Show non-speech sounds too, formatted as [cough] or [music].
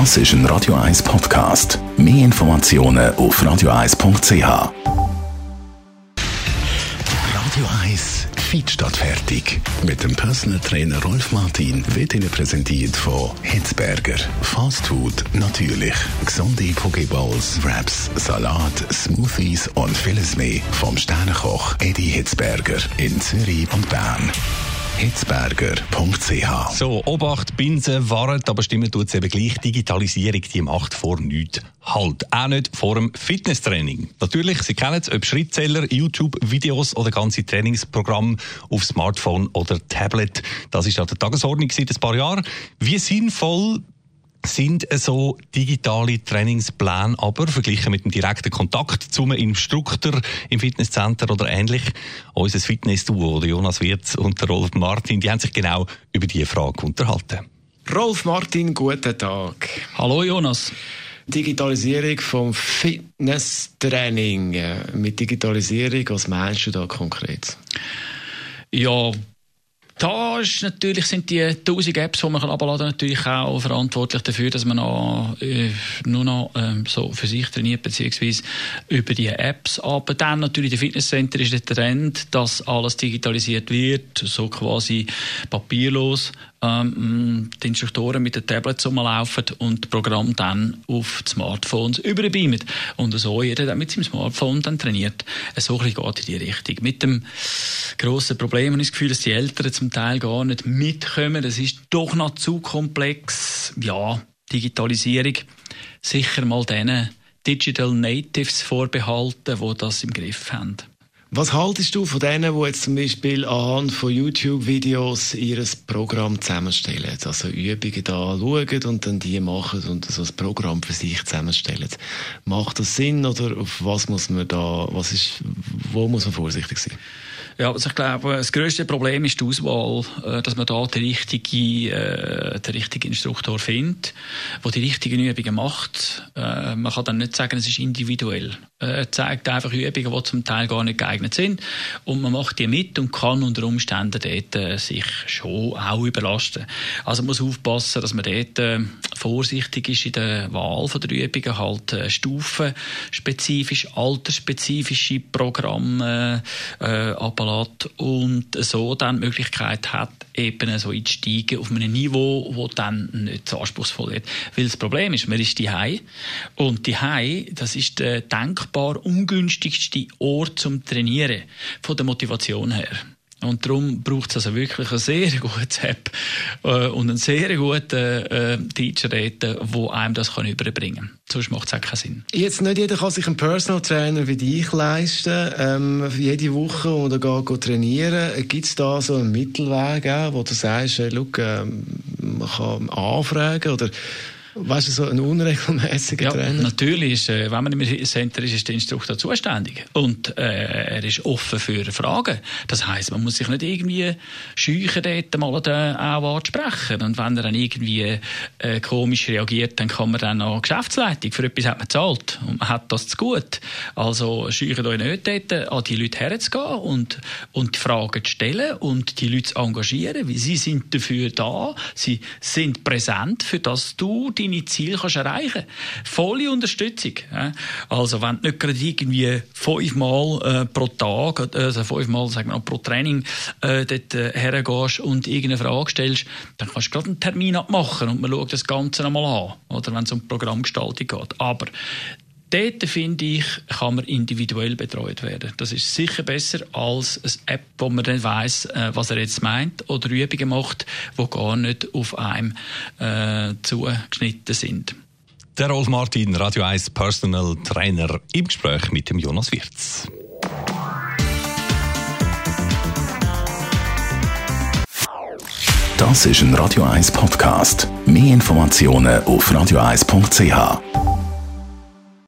Das ist ein Radio 1 Podcast. Mehr Informationen auf radio1.ch. Radio 1 Feed statt fertig. Mit dem Personal Trainer Rolf Martin wird Ihnen präsentiert von Hitzberger. Fast Food natürlich. Gesunde Pokeballs, Wraps, Salat, Smoothies und vieles mehr vom Sternenkoch Eddie Hitzberger in Zürich und Bern hitzberger.ch. So, Obacht, Binsen, Warret, aber stimmen tut es eben gleich. Digitalisierung, die macht vor nichts Halt. Auch nicht vor dem Fitnesstraining. Natürlich, Sie kennen es, ob Schrittzähler, YouTube-Videos oder ganze Trainingsprogramm auf Smartphone oder Tablet. Das ist an der Tagesordnung seit ein paar Jahren. Wie sinnvoll sind so digitale Trainingspläne aber verglichen mit dem direkten Kontakt zum Instruktor im Fitnesscenter oder ähnlich. Unser Fitnessduo, Jonas Wirz und der Rolf Martin, die haben sich genau über diese Frage unterhalten. Rolf Martin, guten Tag. Hallo Jonas. Digitalisierung vom Fitnesstraining. Mit Digitalisierung, was meinst du da konkret? Ja, da ist natürlich, sind die 1000 Apps, die man kann natürlich auch verantwortlich dafür, dass man noch, äh, nur noch ähm, so für sich trainiert, beziehungsweise über die Apps. Aber dann natürlich der Fitnesscenter ist der Trend, dass alles digitalisiert wird, so quasi papierlos ähm, die Instruktoren mit den Tablets rumlaufen und das Programm dann auf die Smartphones überbeamen. Und so jeder mit seinem Smartphone dann trainiert. So ein geht in die Richtung. Mit dem grossen Problem habe ich das Gefühl, dass die Eltern zum Teil gar nicht mitkommen. Es ist doch noch zu komplex. Ja, Digitalisierung. Sicher mal denen Digital Natives vorbehalten, die das im Griff haben. Was haltest du von denen, die jetzt zum Beispiel anhand von YouTube-Videos ihr Programm zusammenstellen? Also Übungen da schauen und dann die machen und so ein Programm für sich zusammenstellen. Macht das Sinn oder auf was muss man da, was ist, wo muss man vorsichtig sein? Ja, also ich glaube, das größte Problem ist die Auswahl, äh, dass man da den richtigen, äh, den richtigen Instruktor findet, der die richtigen Übungen macht. Äh, man kann dann nicht sagen, es ist individuell. Er zeigt einfach Übungen, die zum Teil gar nicht geeignet sind und man macht die mit und kann unter Umständen dort sich schon auch überlasten. Also man muss aufpassen, dass man dort vorsichtig ist in der Wahl der Übungen, halt stufenspezifisch, altersspezifische Programme äh, lässt und so dann die Möglichkeit hat, eben so einzusteigen auf einem Niveau, wo dann nicht so anspruchsvoll wird. Weil das Problem ist, man ist die Hai und die Hai, das ist der denkbar ungünstigste Ort zum Trainieren von der Motivation her. Und darum braucht es also wirklich eine sehr [laughs] gute App äh, und einen sehr guten äh, Teacher, der einem das kann überbringen kann. Sonst macht es auch keinen Sinn. Jetzt nicht jeder kann sich einen Personal Trainer wie dich leisten, ähm, jede Woche oder gar trainieren. Gibt es da so einen Mittelweg, auch, wo du sagst, hey, look, ähm, man kann anfragen oder Weißt du, so ein unregelmäßiger ja, Trainer? Natürlich, ist, äh, wenn man im Center ist, ist der Instruktor zuständig. Und äh, er ist offen für Fragen. Das heisst, man muss sich nicht irgendwie scheuchen, dort mal den auch ansprechen. Und wenn er dann irgendwie äh, komisch reagiert, dann kann man dann an Geschäftsleitung. Für etwas hat man zahlt. Und man hat das zu gut. Also scheuchen euch nicht dort, an die Leute herzugehen und, und die Fragen zu stellen und die Leute zu engagieren, sie sind dafür da. Sie sind präsent, für das du die deine Ziele kannst erreichen Volle Unterstützung. Also wenn du nicht gerade irgendwie fünfmal äh, pro Tag, also fünfmal sagen wir, pro Training äh, dort äh, hergehst und irgendeine Frage stellst, dann kannst du gerade einen Termin abmachen und man schaut das Ganze einmal an. Oder wenn es um Programmgestaltung geht. Aber dort, finde ich, kann man individuell betreut werden. Das ist sicher besser als eine App, wo man dann weiss, äh, was er jetzt meint, oder Übungen macht, die gar nicht auf einem äh, zugeschnitten sind. Der Rolf Martin, Radio 1 Personal Trainer, im Gespräch mit dem Jonas Wirz. Das ist ein Radio 1 Podcast. Mehr Informationen auf radio1.ch.